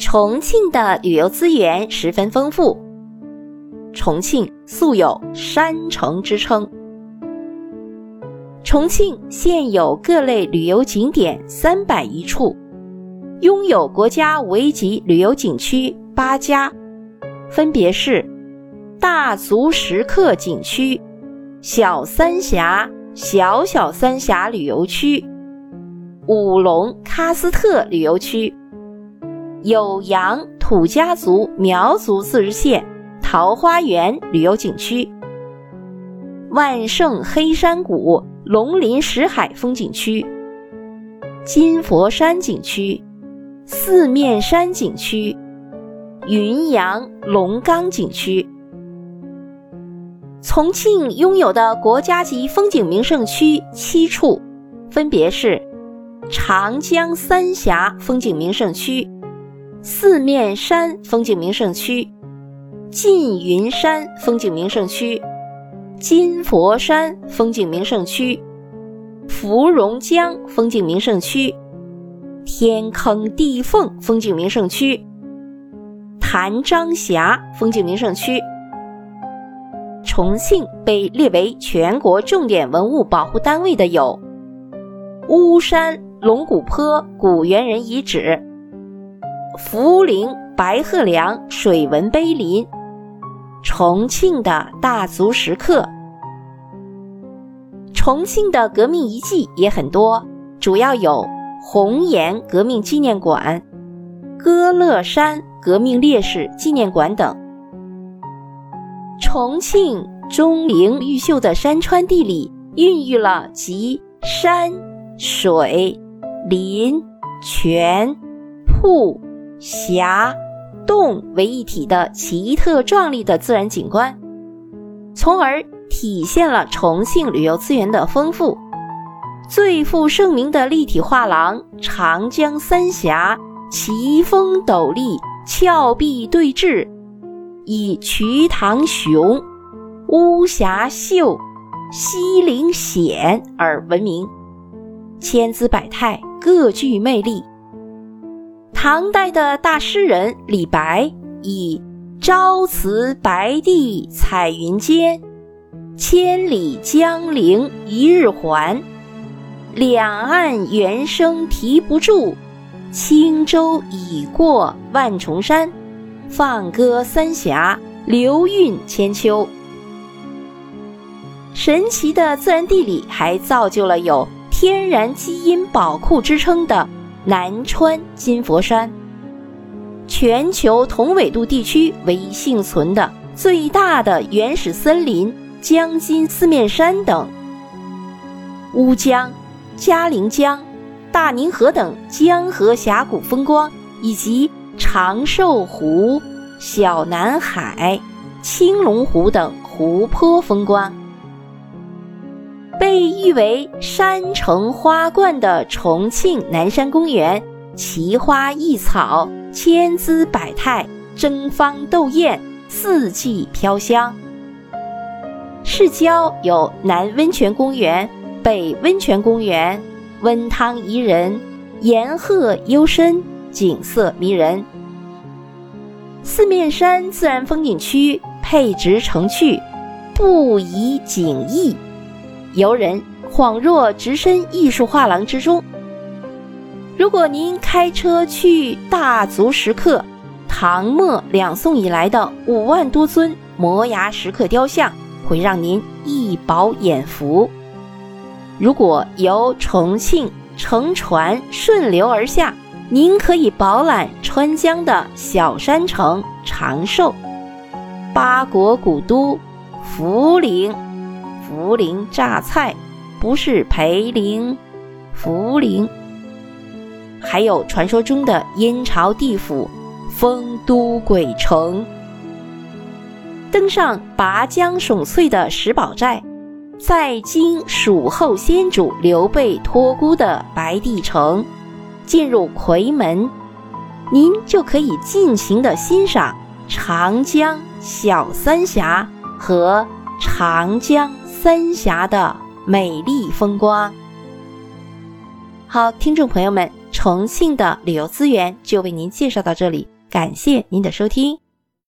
重庆的旅游资源十分丰富。重庆素有“山城”之称。重庆现有各类旅游景点三百余处，拥有国家五 A 级旅游景区八家，分别是大足石刻景区、小三峡小小三峡旅游区、五龙喀斯特旅游区、酉阳土家族苗族自治县桃花源旅游景区、万盛黑山谷。龙鳞石海风景区、金佛山景区、四面山景区、云阳龙岗景区。重庆拥有的国家级风景名胜区七处，分别是长江三峡风景名胜区、四面山风景名胜区、缙云山风景名胜区。金佛山风景名胜区、芙蓉江风景名胜区、天坑地缝风景名胜区、潭漳峡风景名胜区。重庆被列为全国重点文物保护单位的有巫山龙骨坡古猿人遗址、涪陵白鹤梁水文碑林。重庆的大足石刻，重庆的革命遗迹也很多，主要有红岩革命纪念馆、歌乐山革命烈士纪念馆等。重庆钟灵毓秀的山川地理，孕育了集山水林泉瀑峡。洞为一体的奇特壮丽的自然景观，从而体现了重庆旅游资源的丰富。最负盛名的立体画廊长江三峡奇峰陡立、峭壁对峙，以瞿塘雄、巫峡秀、西岭险而闻名，千姿百态，各具魅力。唐代的大诗人李白以“朝辞白帝彩云间，千里江陵一日还。两岸猿声啼不住，轻舟已过万重山。放歌三峡，流韵千秋。”神奇的自然地理还造就了有“天然基因宝库”之称的。南川金佛山，全球同纬度地区唯一幸存的最大的原始森林江津四面山等，乌江、嘉陵江、大宁河等江河峡谷风光，以及长寿湖、小南海、青龙湖等湖泊风光。被誉为“山城花冠”的重庆南山公园，奇花异草，千姿百态，争芳斗艳，四季飘香。市郊有南温泉公园、北温泉公园，温汤宜人，岩壑幽深，景色迷人。四面山自然风景区配置成趣，不宜景异。游人恍若置身艺术画廊之中。如果您开车去大足石刻，唐末两宋以来的五万多尊摩崖石刻雕像，会让您一饱眼福。如果由重庆乘船顺流而下，您可以饱览川江的小山城长寿、八国古都涪陵。涪陵榨菜，不是裴陵，涪陵。还有传说中的阴曹地府，丰都鬼城。登上拔江耸翠的石宝寨，再经蜀后先主刘备托孤的白帝城，进入夔门，您就可以尽情的欣赏长江小三峡和长江。三峡的美丽风光。好，听众朋友们。重庆的旅游资源就为您介绍到这里，感谢您的收听。